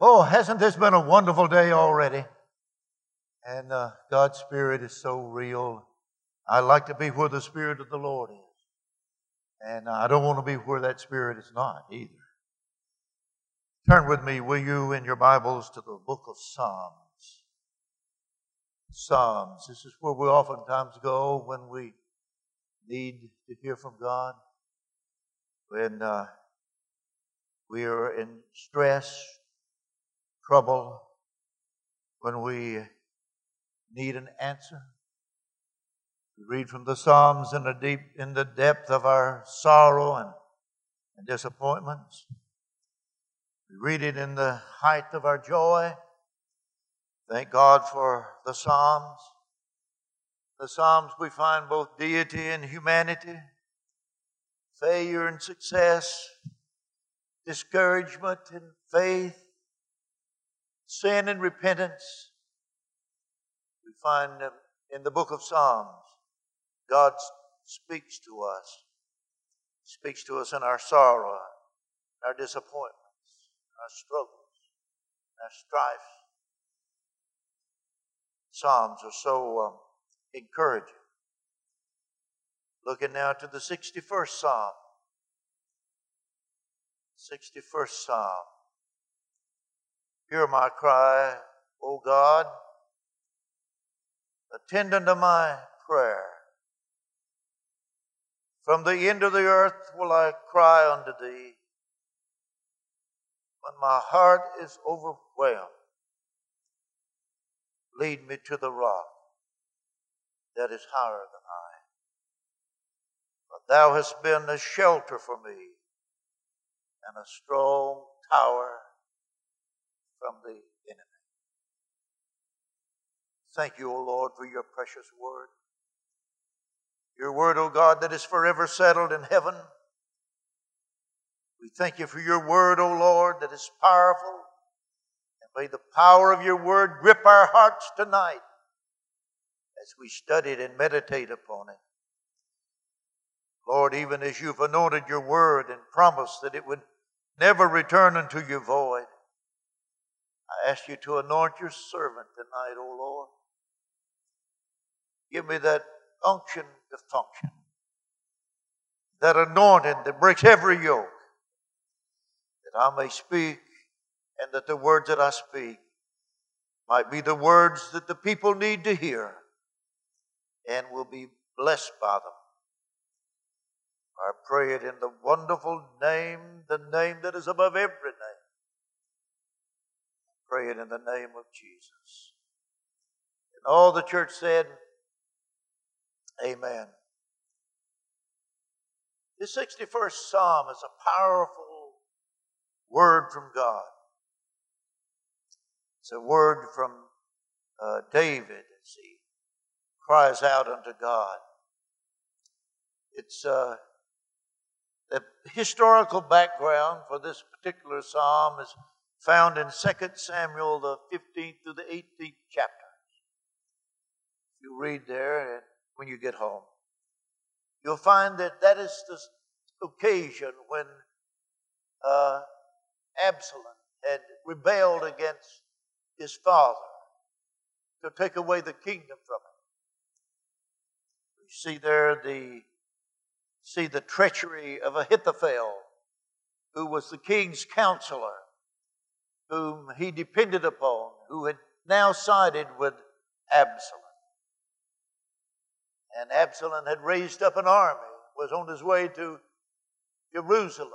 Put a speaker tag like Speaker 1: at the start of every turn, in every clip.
Speaker 1: Oh, hasn't this been a wonderful day already? And uh, God's Spirit is so real. I like to be where the Spirit of the Lord is. And I don't want to be where that Spirit is not either. Turn with me, will you, in your Bibles to the book of Psalms. Psalms. This is where we oftentimes go when we need to hear from God. When uh, we are in stress, trouble, when we need an answer. We read from the Psalms in the deep, in the depth of our sorrow and, and disappointments. We read it in the height of our joy. Thank God for the Psalms. The Psalms we find both deity and humanity, failure and success, discouragement and faith, sin and repentance. We find in the book of Psalms, God speaks to us, speaks to us in our sorrow, our disappointments, our struggles, our strife. Psalms are so um, encouraging. Looking now to the 61st Psalm. 61st Psalm. Hear my cry, O God. Attend unto my prayer. From the end of the earth will I cry unto thee. When my heart is overwhelmed, lead me to the rock that is higher than I. But thou hast been a shelter for me and a strong tower from the enemy. Thank you, O Lord, for your precious word. Your word, O God, that is forever settled in heaven. We thank you for your word, O Lord, that is powerful. And may the power of your word grip our hearts tonight as we study it and meditate upon it. Lord, even as you've anointed your word and promised that it would never return unto you void, I ask you to anoint your servant tonight, O Lord. Give me that unction to function, that anointing that breaks every yoke, that I may speak and that the words that I speak might be the words that the people need to hear and will be blessed by them. I pray it in the wonderful name, the name that is above every. Pray it in the name of Jesus. And all the church said, Amen. The 61st Psalm is a powerful word from God. It's a word from uh, David as he cries out unto God. It's uh, the historical background for this particular psalm is found in 2 Samuel, the 15th to the 18th chapter. You read there when you get home. You'll find that that is the occasion when uh, Absalom had rebelled against his father to take away the kingdom from him. You see there the see the treachery of Ahithophel, who was the king's counselor whom he depended upon, who had now sided with Absalom. And Absalom had raised up an army, was on his way to Jerusalem,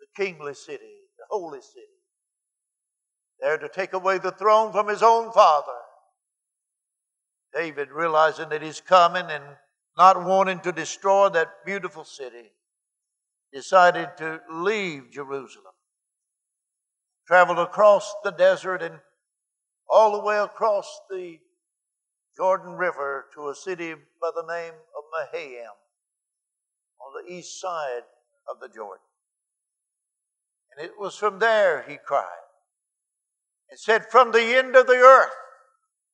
Speaker 1: the kingly city, the holy city, there to take away the throne from his own father. David, realizing that he's coming and not wanting to destroy that beautiful city, decided to leave Jerusalem traveled across the desert and all the way across the Jordan River to a city by the name of Mahanaim on the east side of the Jordan. And it was from there he cried and said, From the end of the earth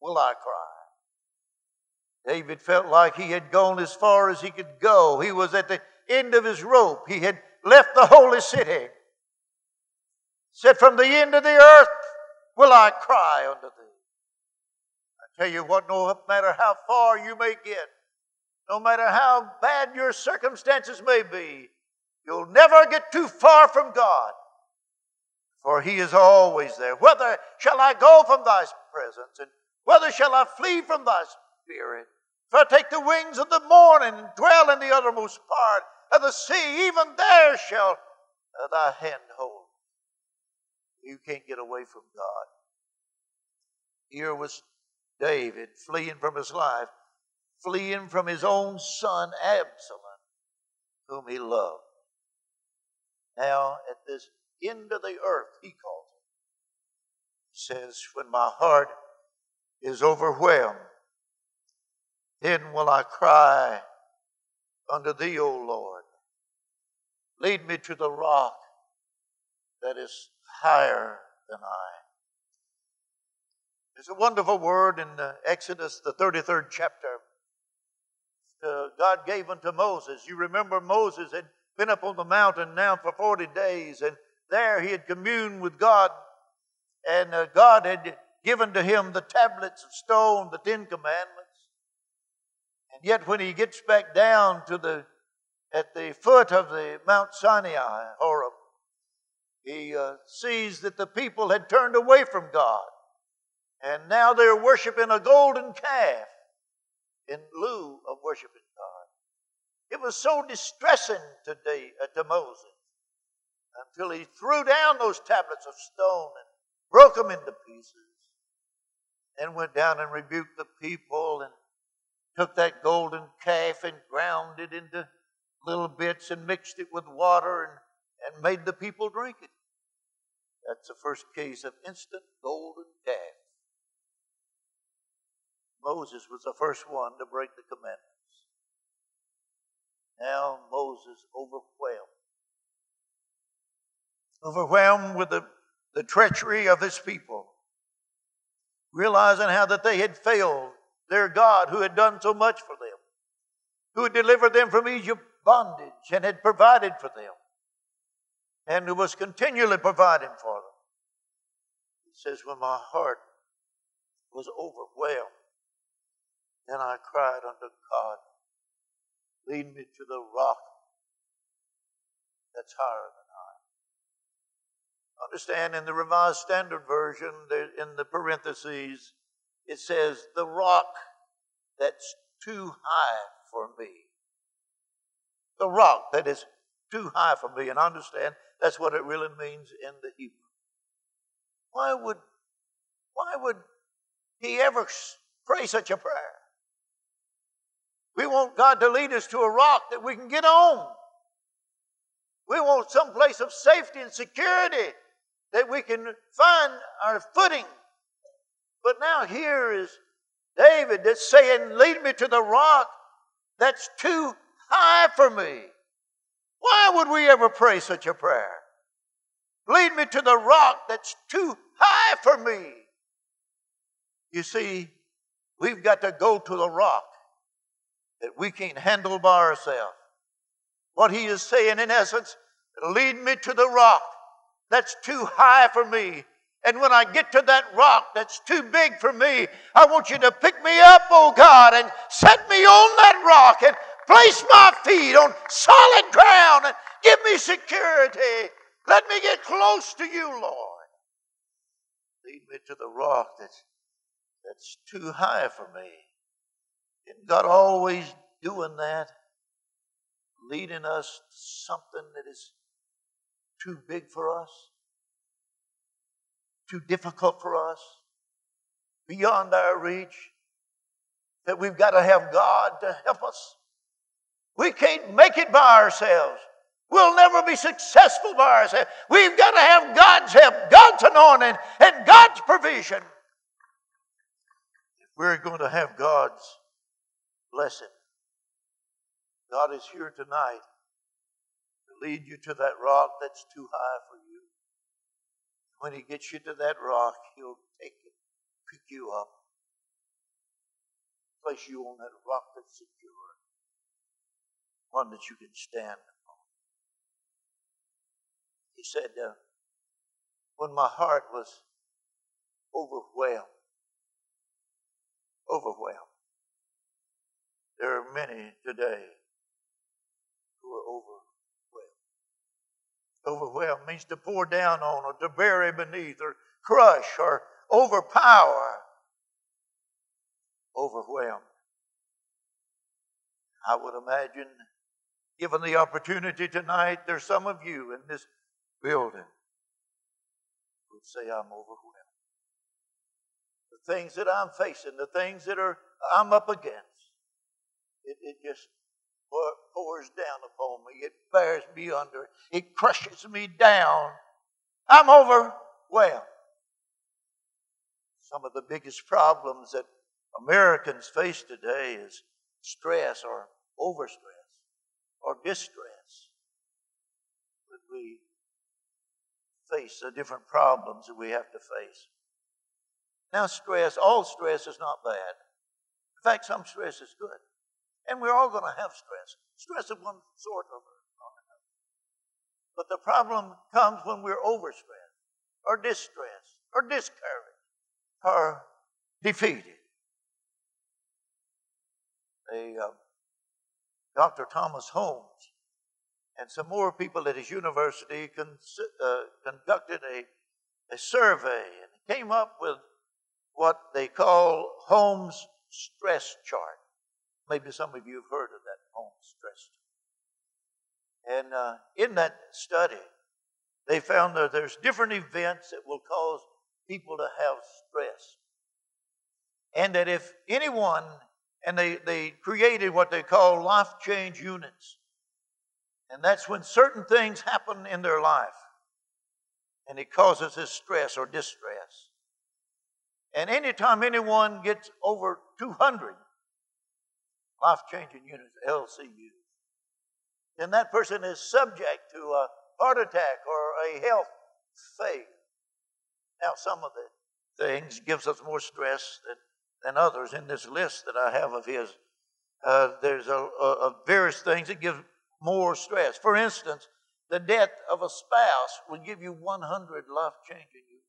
Speaker 1: will I cry. David felt like he had gone as far as he could go. He was at the end of his rope. He had left the holy city said, From the end of the earth will I cry unto thee. I tell you what, no matter how far you may get, no matter how bad your circumstances may be, you'll never get too far from God, for He is always there. Whether shall I go from thy presence, and whether shall I flee from thy spirit? If I take the wings of the morning and dwell in the uttermost part of the sea, even there shall thy hand hold. You can't get away from God. Here was David fleeing from his life, fleeing from his own son Absalom, whom he loved. Now, at this end of the earth, he calls it. He says, When my heart is overwhelmed, then will I cry unto thee, O Lord. Lead me to the rock that is higher than I. There's a wonderful word in Exodus, the 33rd chapter. Uh, God gave unto Moses. You remember Moses had been up on the mountain now for 40 days, and there he had communed with God, and uh, God had given to him the tablets of stone, the Ten Commandments. And yet, when he gets back down to the at the foot of the Mount Sinai, Horeb, he uh, sees that the people had turned away from God, and now they're worshiping a golden calf in lieu of worshiping God. It was so distressing today uh, to Moses until he threw down those tablets of stone and broke them into pieces, and went down and rebuked the people and took that golden calf and ground it into little bits and mixed it with water and, and made the people drink it. That's the first case of instant golden calf. Moses was the first one to break the commandments. Now Moses overwhelmed. Overwhelmed with the, the treachery of his people. Realizing how that they had failed their God who had done so much for them, who had delivered them from Egypt bondage and had provided for them, and who was continually providing for them. He says, When my heart was overwhelmed, then I cried unto God, Lead me to the rock that's higher than I. Understand in the Revised Standard Version, in the parentheses, it says, the rock that's too high for me. The rock that is too high for me. And understand that's what it really means in the Hebrew. Why would, why would he ever pray such a prayer? We want God to lead us to a rock that we can get on. We want some place of safety and security that we can find our footing. But now here is David that's saying, Lead me to the rock that's too high for me. Why would we ever pray such a prayer? Lead me to the rock that's too high for me. You see, we've got to go to the rock that we can't handle by ourselves. What he is saying, in essence, lead me to the rock that's too high for me. And when I get to that rock that's too big for me, I want you to pick me up, oh God, and set me on that rock and place my feet on solid ground and give me security. Let me get close to you, Lord. Lead me to the rock that's, that's too high for me. Isn't God always doing that? Leading us to something that is too big for us? too difficult for us, beyond our reach, that we've got to have God to help us. We can't make it by ourselves. We'll never be successful by ourselves. We've got to have God's help, God's anointing, and God's provision. We're going to have God's blessing, God is here tonight to lead you to that rock that's too high for you. When he gets you to that rock, he'll take it, pick you up, place you on that rock that's secure, one that you can stand on. He said, uh, when my heart was overwhelmed. Overwhelmed. There are many today who are overwhelmed. Overwhelmed means to pour down on or to bury beneath or crush or overpower. Overwhelmed. I would imagine, given the opportunity tonight, there's some of you in this building who'd say, I'm overwhelmed. The things that I'm facing, the things that are I'm up against, it, it just pours down upon me. It bears me under. It crushes me down. I'm overwhelmed. Some of the biggest problems that Americans face today is stress or overstress or distress. When we face the different problems that we have to face. Now, stress, all stress is not bad. In fact, some stress is good. And we're all going to have stress. Stress of one sort or another. But the problem comes when we're overstressed, or distressed, or discouraged, or defeated. A, uh, Dr. Thomas Holmes and some more people at his university con- uh, conducted a, a survey and came up with what they call Holmes' stress chart. Maybe some of you have heard of that Holmes stress. Chart. And uh, in that study, they found that there's different events that will cause people to have stress. And that if anyone, and they, they created what they call life change units. And that's when certain things happen in their life. And it causes this stress or distress. And anytime anyone gets over 200, life changing units, LCUs, then that person is subject to a heart attack or a health failure. Now, some of the things gives us more stress than, than others in this list that I have of his. Uh, there's a, a, a various things that give more stress. For instance, the death of a spouse would give you 100 life changing units.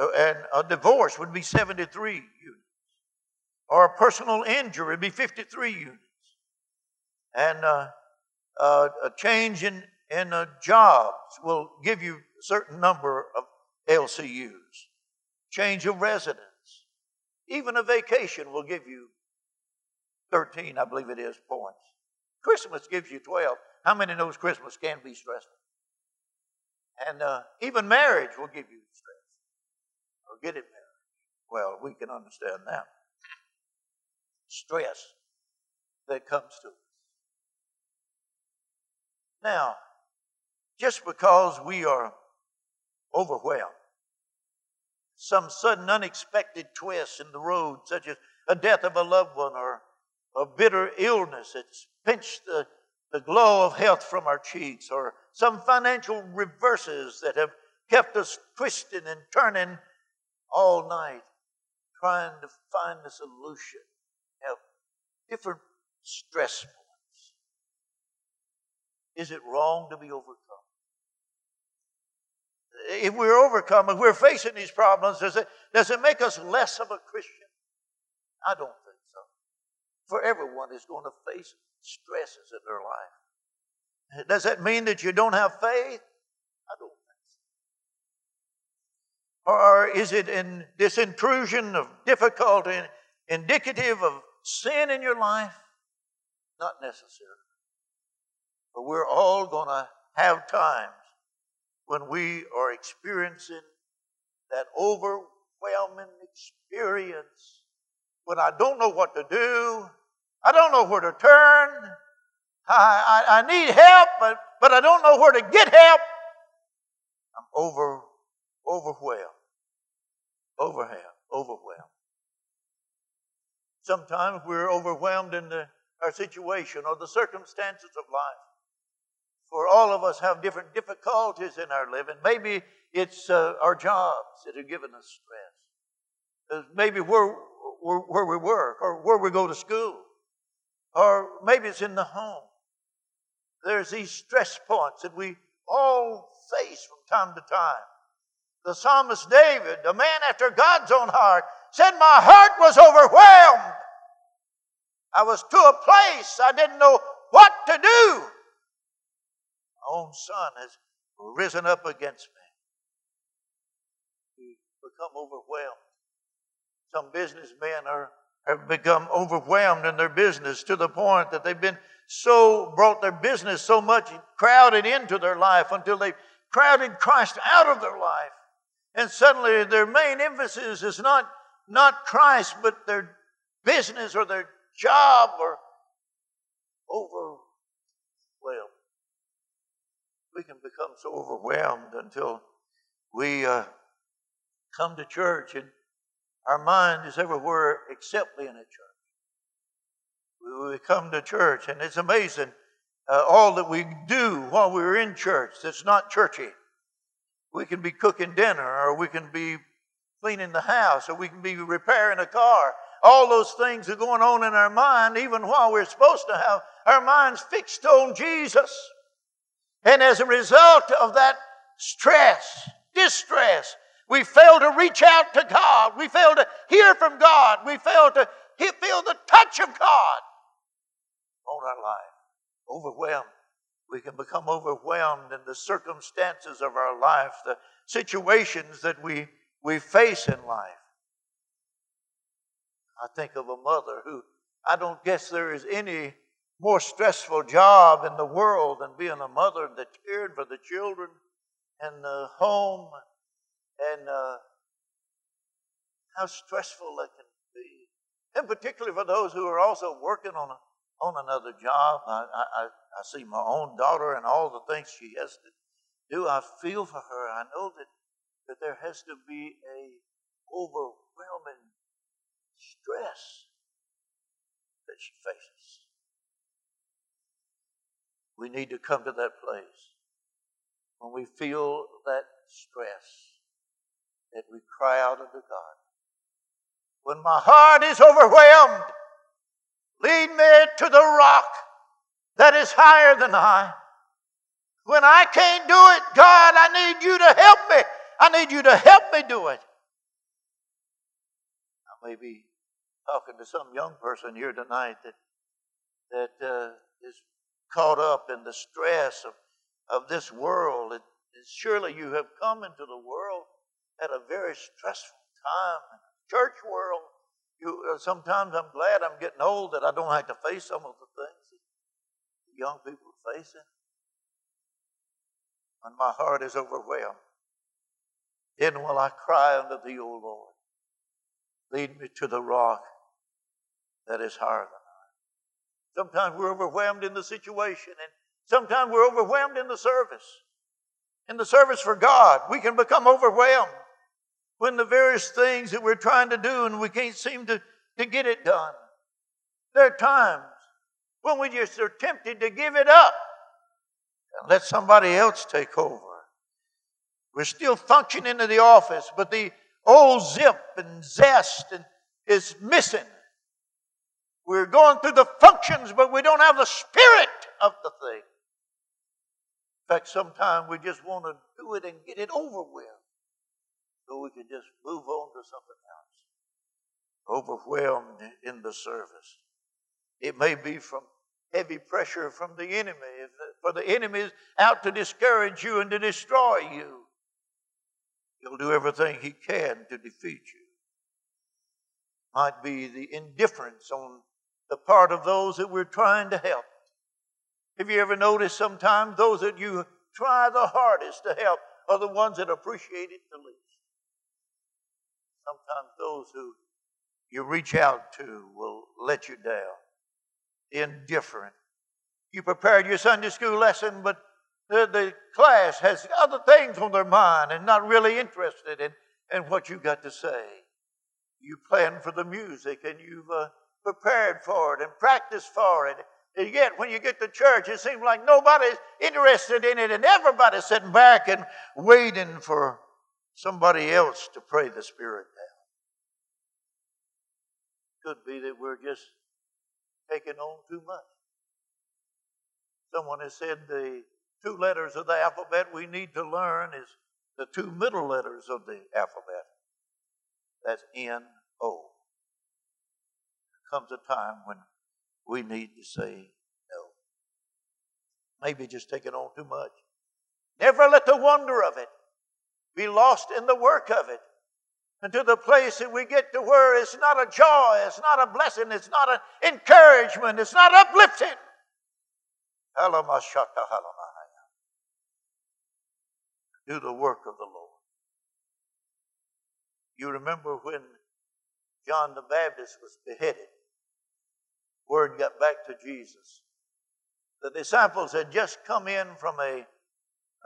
Speaker 1: Uh, and a divorce would be 73 units or a personal injury would be 53 units. And uh, uh, a change in, in uh, jobs will give you a certain number of LCUs. Change of residence. Even a vacation will give you 13, I believe it is, points. Christmas gives you 12. How many knows Christmas can be stressful? And uh, even marriage will give you stress. Or get it married. Well, we can understand that stress that comes to us. Now, just because we are overwhelmed, some sudden unexpected twist in the road, such as a death of a loved one or a bitter illness that's pinched the, the glow of health from our cheeks, or some financial reverses that have kept us twisting and turning all night, trying to find a solution Now, different stress points. Is it wrong to be overcome? If we're overcome, if we're facing these problems, does it, does it make us less of a Christian? I don't think so. For everyone is going to face stresses in their life. Does that mean that you don't have faith? I don't think so. Or is it in this intrusion of difficulty indicative of sin in your life? Not necessarily. But we're all going to have times when we are experiencing that overwhelming experience when I don't know what to do, I don't know where to turn, I, I, I need help, but, but I don't know where to get help. I'm over, overwhelmed, overwhelmed, overwhelmed. Sometimes we're overwhelmed in the, our situation or the circumstances of life. For all of us have different difficulties in our living. Maybe it's uh, our jobs that are giving us stress. Uh, maybe where, where, where we work or where we go to school. Or maybe it's in the home. There's these stress points that we all face from time to time. The psalmist David, a man after God's own heart, said, My heart was overwhelmed. I was to a place I didn't know what to do. Own son has risen up against me. We become overwhelmed. Some businessmen are, have become overwhelmed in their business to the point that they've been so brought their business so much crowded into their life until they've crowded Christ out of their life. And suddenly their main emphasis is not, not Christ, but their business or their job or overwhelmed. We can become so overwhelmed until we uh, come to church and our mind is everywhere except being at church. We come to church, and it's amazing uh, all that we do while we're in church that's not churchy. We can be cooking dinner, or we can be cleaning the house, or we can be repairing a car. All those things are going on in our mind, even while we're supposed to have our minds fixed on Jesus. And as a result of that stress, distress, we fail to reach out to God. We fail to hear from God. We fail to feel the touch of God on our life. Overwhelmed. We can become overwhelmed in the circumstances of our life, the situations that we, we face in life. I think of a mother who I don't guess there is any more stressful job in the world than being a mother that cared for the children and the home and uh, how stressful that can be. And particularly for those who are also working on a, on another job. I, I, I see my own daughter and all the things she has to do. I feel for her. I know that, that there has to be a overwhelming stress that she faces. We need to come to that place when we feel that stress that we cry out unto God. When my heart is overwhelmed, lead me to the rock that is higher than I. When I can't do it, God, I need you to help me. I need you to help me do it. I may be talking to some young person here tonight that that uh, is caught up in the stress of, of this world. It, surely you have come into the world at a very stressful time church world. You, uh, sometimes I'm glad I'm getting old that I don't have to face some of the things that young people are facing. And my heart is overwhelmed, then will I cry unto thee, O Lord. Lead me to the rock that is higher than. Sometimes we're overwhelmed in the situation, and sometimes we're overwhelmed in the service. In the service for God, we can become overwhelmed when the various things that we're trying to do and we can't seem to, to get it done. There are times when we just are tempted to give it up and let somebody else take over. We're still functioning in the office, but the old zip and zest and is missing. We're going through the functions, but we don't have the spirit of the thing. In fact, sometimes we just want to do it and get it over with so we can just move on to something else. Overwhelmed in the service. It may be from heavy pressure from the enemy. For the enemy is out to discourage you and to destroy you. He'll do everything he can to defeat you. Might be the indifference on the part of those that we're trying to help. Have you ever noticed sometimes those that you try the hardest to help are the ones that appreciate it the least? Sometimes those who you reach out to will let you down. Indifferent. You prepared your Sunday school lesson, but the, the class has other things on their mind and not really interested in, in what you've got to say. You planned for the music and you've uh, prepared for it and practiced for it. And yet, when you get to church, it seems like nobody's interested in it and everybody's sitting back and waiting for somebody else to pray the Spirit down. Could be that we're just taking on too much. Someone has said the two letters of the alphabet we need to learn is the two middle letters of the alphabet. That's N O. Comes a time when we need to say no. Maybe just taking on too much. Never let the wonder of it be lost in the work of it. And to the place that we get to where it's not a joy, it's not a blessing, it's not an encouragement, it's not uplifting. Do the work of the Lord. You remember when John the Baptist was beheaded, word got back to Jesus. The disciples had just come in from a,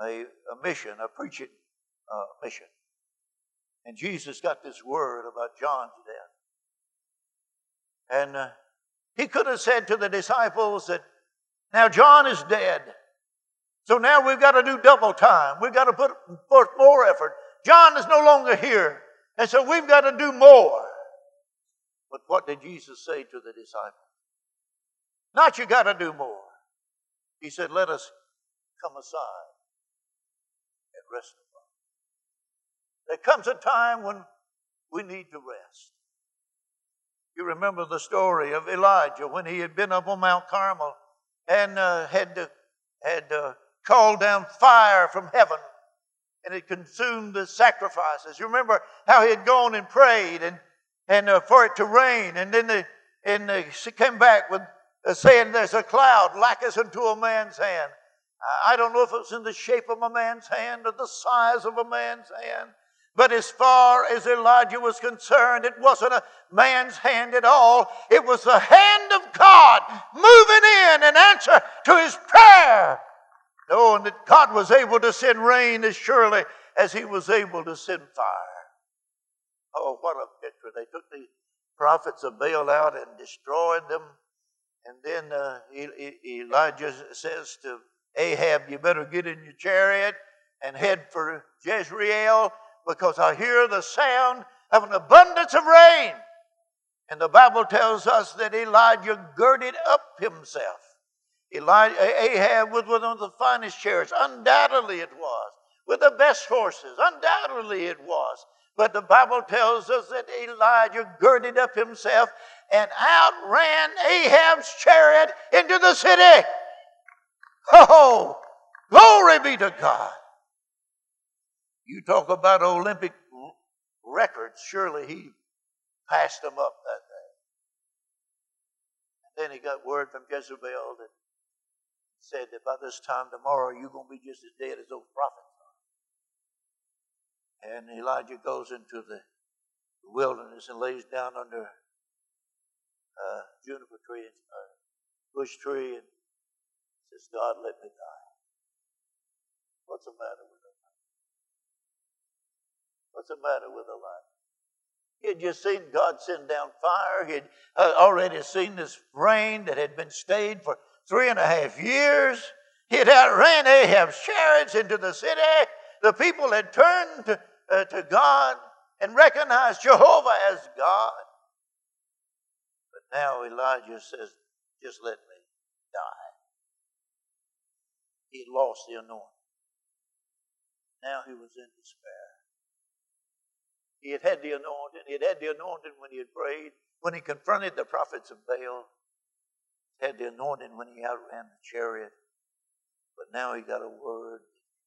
Speaker 1: a, a mission, a preaching uh, mission. And Jesus got this word about John's death. And uh, he could have said to the disciples that, now John is dead. So now we've got to do double time. We've got to put forth more effort. John is no longer here. And so we've got to do more. But what did Jesus say to the disciples? Not you got to do more. He said, let us come aside and rest there comes a time when we need to rest. You remember the story of Elijah when he had been up on Mount Carmel and uh, had, to, had uh, called down fire from heaven and it consumed the sacrifices. You remember how he had gone and prayed and, and uh, for it to rain, and then the, and uh, she came back with uh, Uh, saying, "There's a cloud like as unto a man's hand." I don't know if it was in the shape of a man's hand or the size of a man's hand, but as far as Elijah was concerned, it wasn't a man's hand at all. It was the hand of God moving in in answer to his prayer. Knowing that God was able to send rain as surely as he was able to send fire. Oh, what a picture. They took the prophets of Baal out and destroyed them. And then uh, Elijah says to Ahab, You better get in your chariot and head for Jezreel because I hear the sound of an abundance of rain. And the Bible tells us that Elijah girded up himself. Elijah, Ahab was one of the finest chariots. Undoubtedly it was. With the best horses. Undoubtedly it was. But the Bible tells us that Elijah girded up himself and outran Ahab's chariot into the city. Oh, glory be to God. You talk about Olympic records, surely he passed them up that day. Then he got word from Jezebel that said that by this time tomorrow you're going to be just as dead as those prophets are. And Elijah goes into the wilderness and lays down under a juniper tree, and a bush tree, and says, God, let me die. What's the matter with the light What's the matter with Elijah? He had just seen God send down fire. He had uh, already seen this rain that had been stayed for three and a half years. He had outran Ahab's chariots into the city. The people had turned to, uh, to God and recognized Jehovah as God. Now Elijah says, just let me die. He lost the anointing. Now he was in despair. He had had the anointing. He had had the anointing when he had prayed, when he confronted the prophets of Baal. He had the anointing when he outran the chariot. But now he got a word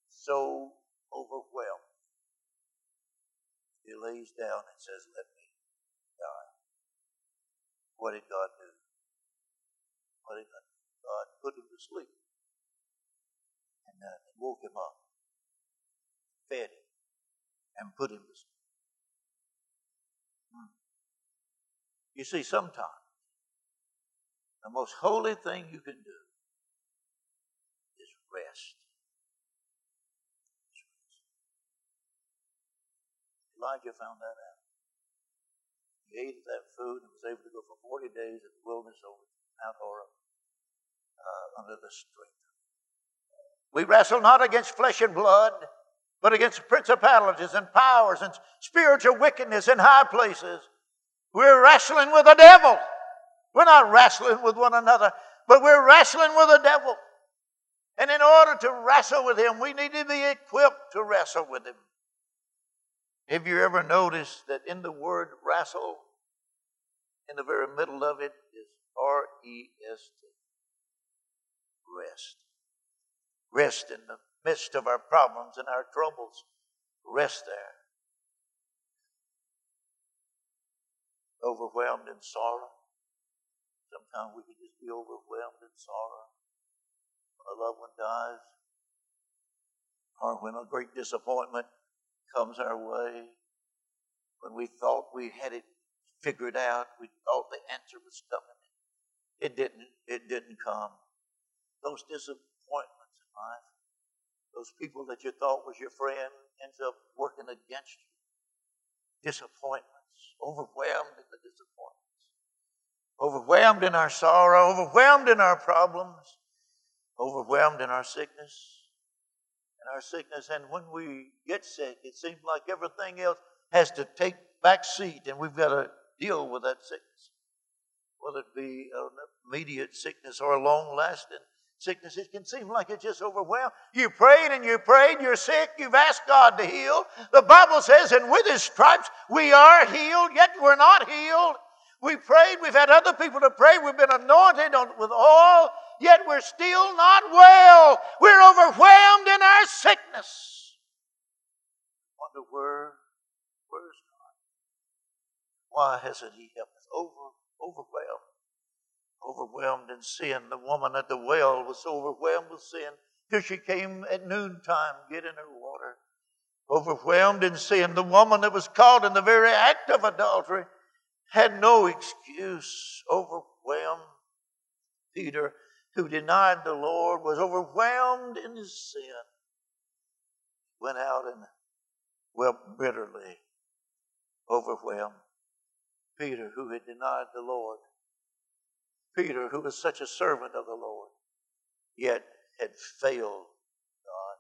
Speaker 1: so overwhelmed. He lays down and says, Let me die. What did God do? What did God do? God put him to sleep. And then he woke him up, fed him, and put him to sleep. Hmm. You see, sometimes the most holy thing you can do. Is rest. Elijah found that out. Ate that food and was able to go for 40 days in the wilderness over Mount Horeb uh, under the strength. We wrestle not against flesh and blood, but against principalities and powers and spiritual wickedness in high places. We're wrestling with the devil. We're not wrestling with one another, but we're wrestling with the devil. And in order to wrestle with him, we need to be equipped to wrestle with him. Have you ever noticed that in the word wrestle, in the very middle of it is R E S T? Rest. Rest in the midst of our problems and our troubles. Rest there. Overwhelmed in sorrow. Sometimes we can just be overwhelmed in sorrow a loved one dies, or when a great disappointment comes our way, when we thought we had it figured out, we thought the answer was coming. It didn't, it didn't come. Those disappointments in life, those people that you thought was your friend ends up working against you. Disappointments, overwhelmed in the disappointments, overwhelmed in our sorrow, overwhelmed in our problems overwhelmed in our sickness, in our sickness. And when we get sick, it seems like everything else has to take back seat, and we've got to deal with that sickness. Whether it be an immediate sickness or a long lasting sickness, it can seem like it's just overwhelmed. You prayed and you prayed, you're sick, you've asked God to heal. The Bible says, and with His stripes we are healed, yet we're not healed. We prayed, we've had other people to pray, we've been anointed with oil, yet we're still not well. We're overwhelmed in our sickness. Wonder where, where's? Why hasn't He helped? Over, overwhelmed. Overwhelmed in sin. The woman at the well was overwhelmed with sin till she came at noontime getting her water. Overwhelmed in sin. The woman that was caught in the very act of adultery had no excuse. Overwhelmed. Peter who denied the Lord was overwhelmed in his sin, went out and wept bitterly, overwhelmed. Peter, who had denied the Lord, Peter, who was such a servant of the Lord, yet had failed God.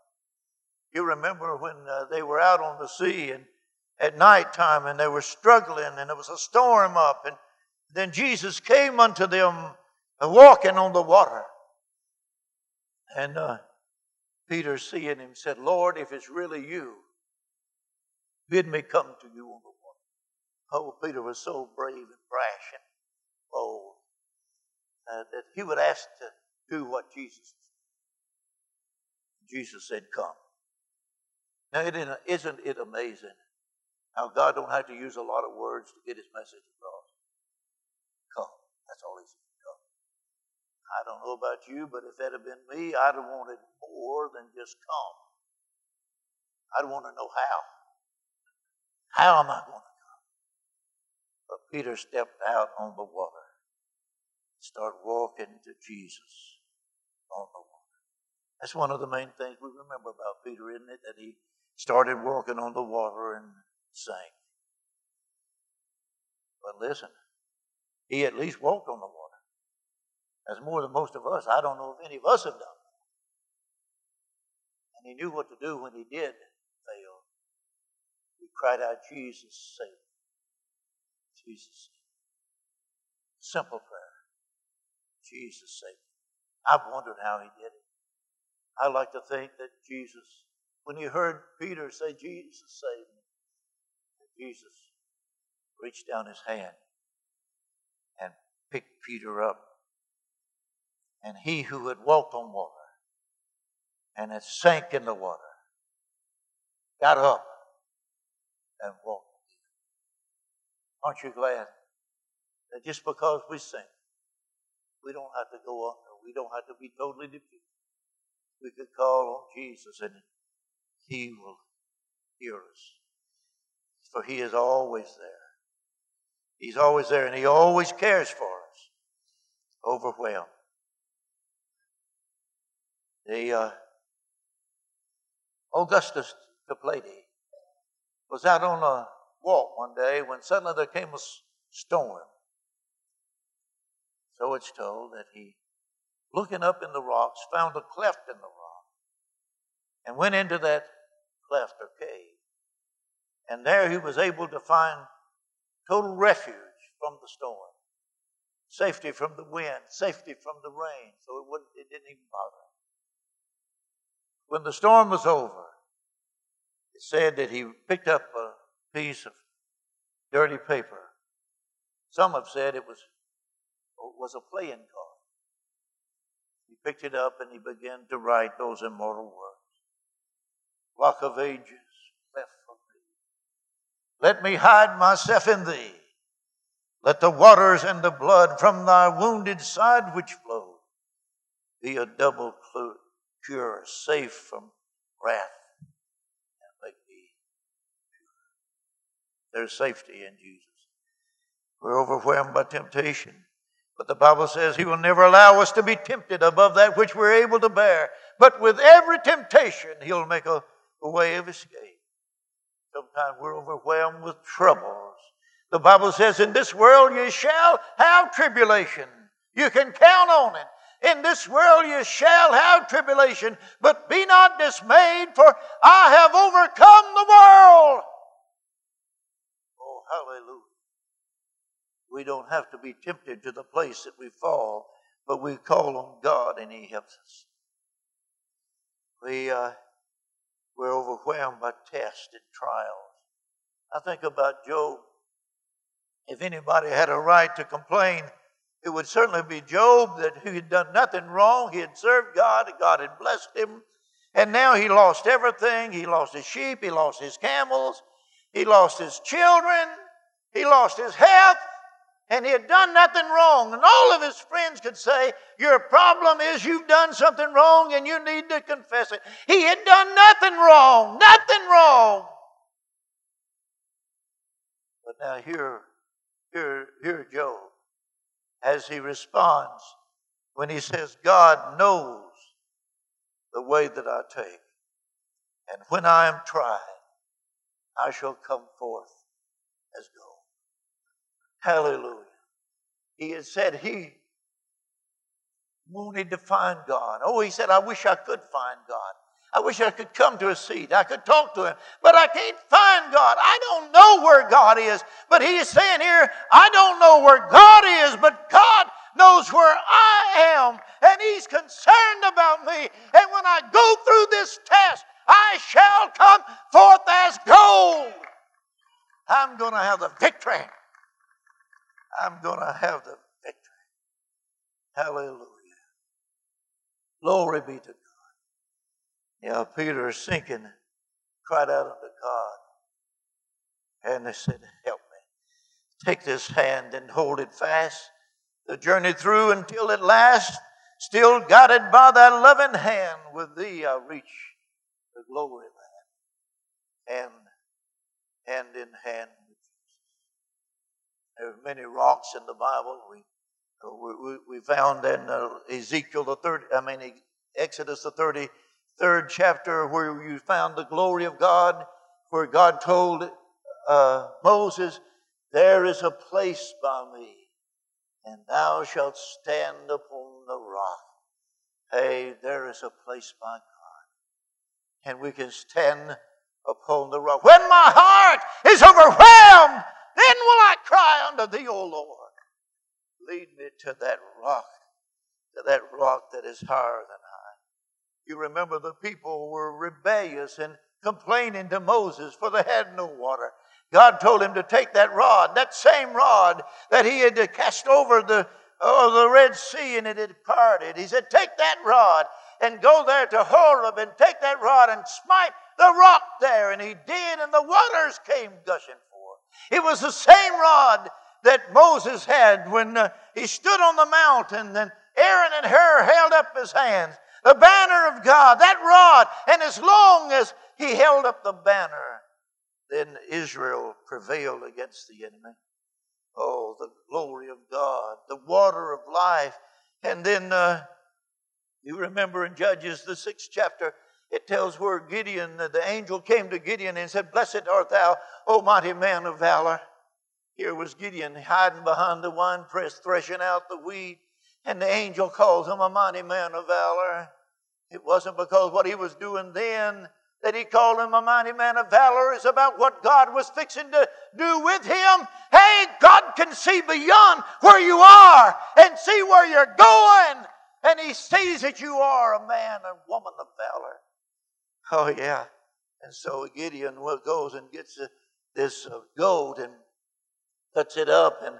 Speaker 1: You remember when uh, they were out on the sea and at night time and they were struggling and there was a storm up and then Jesus came unto them walking on the water. And uh, Peter, seeing him, said, Lord, if it's really you, bid me come to you on the water. Oh, Peter was so brave and brash and bold uh, that he would ask to do what Jesus. Jesus said, Come. Now, isn't it amazing how God don't have to use a lot of words to get his message across? Come. That's all he said. Come. I don't know about you, but if that had been me, I'd have wanted more than just come. I'd want to know how. How am I going to? But Peter stepped out on the water, started walking to Jesus on the water. That's one of the main things we remember about Peter, isn't it? That he started walking on the water and sank. But listen, he at least walked on the water. That's more than most of us. I don't know if any of us have done. And he knew what to do when he did fail. He cried out, Jesus, save me. Jesus. Simple prayer. Jesus, save me. I've wondered how he did it. I like to think that Jesus, when he heard Peter say, Jesus, save me, Jesus reached down his hand and picked Peter up and he who had walked on water and had sank in the water got up and walked Aren't you glad that just because we sink, we don't have to go under, we don't have to be totally defeated. We could call on Jesus and he will hear us. For he is always there. He's always there and he always cares for us. Overwhelmed. The uh, Augustus Toplady was out on a walk one day when suddenly there came a storm. So it's told that he, looking up in the rocks, found a cleft in the rock and went into that cleft or cave. And there he was able to find total refuge from the storm, safety from the wind, safety from the rain, so it, wouldn't, it didn't even bother him. when the storm was over, it said that he picked up a piece of dirty paper. Some have said it was, was a playing card. He picked it up and he began to write those immortal words. Rock of ages, cleft for me. Let me hide myself in thee. Let the waters and the blood from thy wounded side which flowed be a double cure, safe from wrath, and make me pure. There's safety in Jesus. We're overwhelmed by temptation. But the Bible says He will never allow us to be tempted above that which we're able to bear. But with every temptation, He'll make a, a way of escape. Sometimes we're overwhelmed with troubles. The Bible says, In this world you shall have tribulation. You can count on it. In this world you shall have tribulation, but be not dismayed, for I have overcome the world. Hallelujah. We don't have to be tempted to the place that we fall, but we call on God and He helps us. We, uh, we're overwhelmed by tests and trials. I think about Job. If anybody had a right to complain, it would certainly be Job that he had done nothing wrong. He had served God, God had blessed him. And now he lost everything. He lost his sheep, he lost his camels, he lost his children, he lost his health, and he had done nothing wrong. And all of his friends could say, Your problem is you've done something wrong and you need to confess it. He had done nothing wrong, nothing wrong. But now here, here, here Job as he responds when he says, God knows the way that I take. And when I am tried, I shall come forth as gold. Hallelujah. He had said he wanted to find God. Oh, he said, I wish I could find God. I wish I could come to a seat. I could talk to him, but I can't find God. I don't know where God is. But he is saying here, I don't know where God is, but God knows where I am, and he's concerned about me. And when I go through this test, I shall come forth as gold. I'm going to have the victory. I'm going to have the victory. Hallelujah. Glory be to God. Yeah, Peter sinking, cried out unto God. And they said, Help me. Take this hand and hold it fast. The journey through until at last, still guided by thy loving hand, with thee I reach the glory land. Hand, hand in hand with Jesus. There are many rocks in the Bible. We, we, we found in uh, Ezekiel the third, I mean Exodus the 30 third chapter where you found the glory of God, where God told uh, Moses, There is a place by me, and thou shalt stand upon the rock. Hey, there is a place by God, and we can stand upon the rock. When my heart is overwhelmed, then will I cry unto thee, O Lord. Lead me to that rock, to that rock that is higher than I. you remember the people were rebellious and complaining to Moses for they had no water. God told him to take that rod, that same rod that he had cast over the, oh, the Red Sea and it had parted. He said, Take that rod and go there to Horeb and take that rod and smite the rock there. And he did, and the waters came gushing forth. It was the same rod that Moses had when uh, he stood on the mountain, and Aaron and Hur held up his hands the banner of God, that rod. And as long as he held up the banner, then Israel prevailed against the enemy. Oh, the glory of God, the water of life. And then uh, you remember in Judges, the sixth chapter, it tells where Gideon, the angel came to Gideon and said, Blessed art thou, O mighty man of valor. Here was Gideon hiding behind the winepress, threshing out the wheat and the angel calls him a mighty man of valor. It wasn't because what he was doing then that he called him a mighty man of valor. is about what God was fixing to do with him. Hey, God can see beyond where you are and see where you're going. And he sees that you are a man and woman of valor. Oh, yeah. And so Gideon goes and gets this uh, goat and cuts it up and,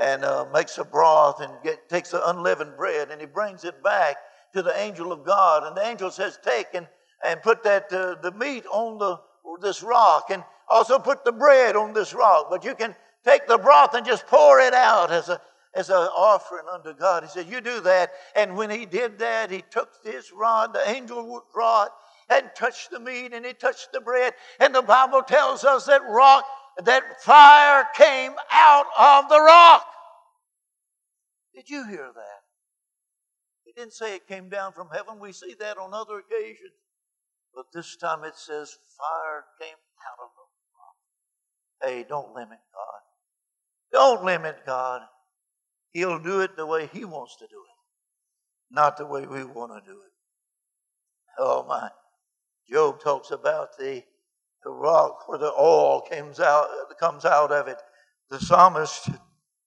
Speaker 1: and uh, makes a broth and get, takes the unleavened bread and he brings it back to the angel of God. And the angel says, Take and, and put that uh, the meat on the, this rock and also put the bread on this rock. But you can take the broth and just pour it out as a as an offering unto God. He said, You do that. And when he did that, he took this rod, the angel rod, and touched the meat and he touched the bread. And the Bible tells us that rock, that fire came out of the rock. Did you hear that? He didn't say it came down from heaven. We see that on other occasions. But this time it says fire came out of the rock. Hey, don't limit God. Don't limit God. He'll do it the way He wants to do it, not the way we want to do it. Oh my. Job talks about the, the rock where the oil comes out, comes out of it. The psalmist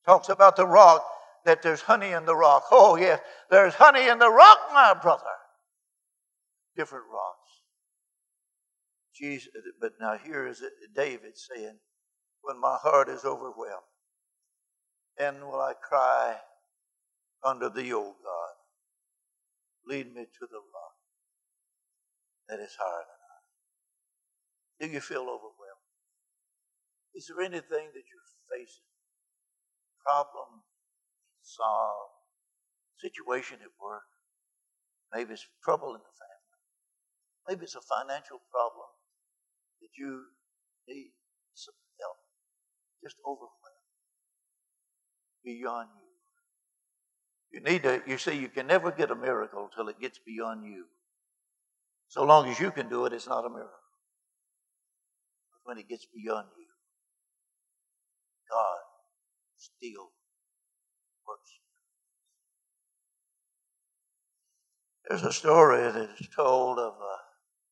Speaker 1: talks about the rock, that there's honey in the rock. Oh, yes, there's honey in the rock, my brother. Different rocks. Jesus, but now here is David saying, When my heart is overwhelmed, then will I cry unto thee, O God. Lead me to the rock that is higher than I. Do you feel overwhelmed? Is there anything that you're facing? Problem, solve, situation at work? Maybe it's trouble in the family. Maybe it's a financial problem that you need some help. Just overwhelmed beyond you. You need to, you see, you can never get a miracle till it gets beyond you. So long as you can do it, it's not a miracle. But when it gets beyond you, God still works. There's a story that is told of uh,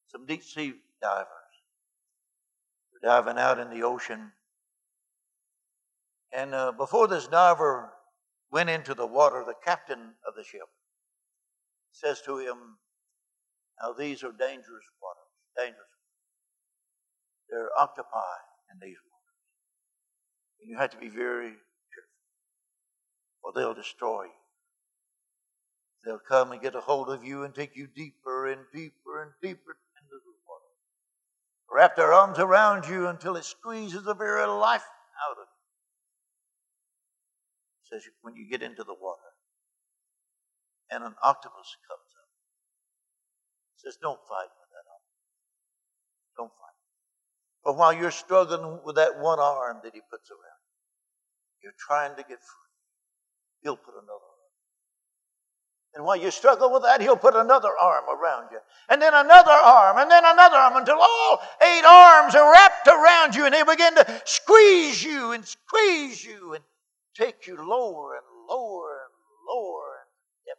Speaker 1: some deep sea divers diving out in the ocean and uh, before this diver went into the water, the captain of the ship says to him, Now these are dangerous waters, dangerous. There are octopi in these waters. And you have to be very careful, or they'll destroy you. They'll come and get a hold of you and take you deeper and deeper and deeper into the. Wrap their arms around you until it squeezes the very life out of you says when you get into the water and an octopus comes up, says, Don't fight with that octopus. Don't fight. But while you're struggling with that one arm that he puts around you, you're trying to get free, he'll put another. And while you struggle with that, he'll put another arm around you. And then another arm, and then another arm until all eight arms are wrapped around you and they begin to squeeze you and squeeze you and take you lower and lower and lower your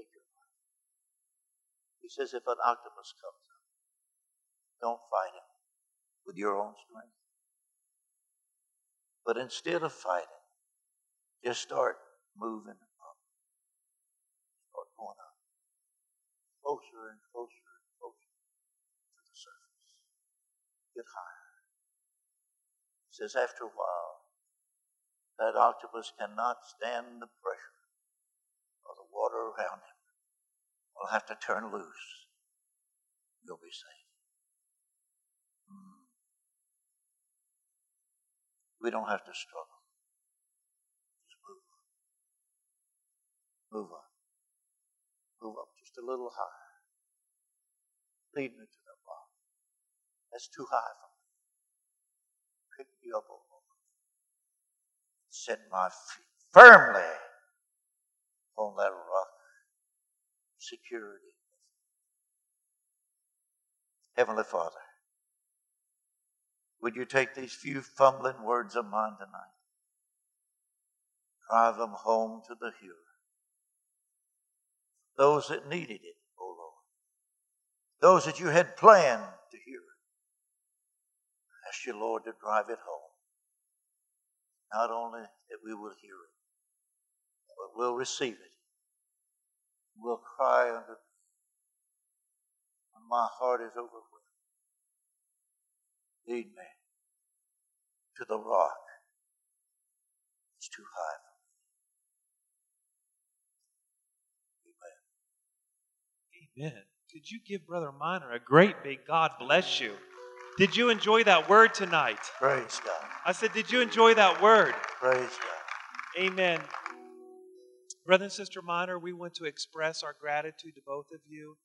Speaker 1: life. He says, if an octopus comes up, don't fight him with your own strength. But instead of fighting, just start moving up. Start going up. Closer and closer and closer to the surface. Get higher He says after a while, that octopus cannot stand the pressure of the water around him. Will have to turn loose. You'll be safe. Hmm. We don't have to struggle. Just move on. Move on. Move up just a little higher. Lead me to the rock. That's too high for me pick me up, O Lord. Set my feet firmly on that rock. Security. Heavenly Father, would you take these few fumbling words of mine tonight? Drive them home to the hearer. Those that needed it, O oh Lord. Those that you had planned to hear it. ask you, Lord, to drive it home. Not only that we will hear it, but we'll receive it. We'll cry unto my heart is overwhelmed. Lead me to the rock. It's too high
Speaker 2: for me. Amen. Could you give Brother Miner a great big God bless you? Did you enjoy that word tonight?
Speaker 1: Praise God.
Speaker 2: I said, Did you enjoy that word?
Speaker 1: Praise God.
Speaker 2: Amen. Brother and Sister Miner, we want to express our gratitude to both of you.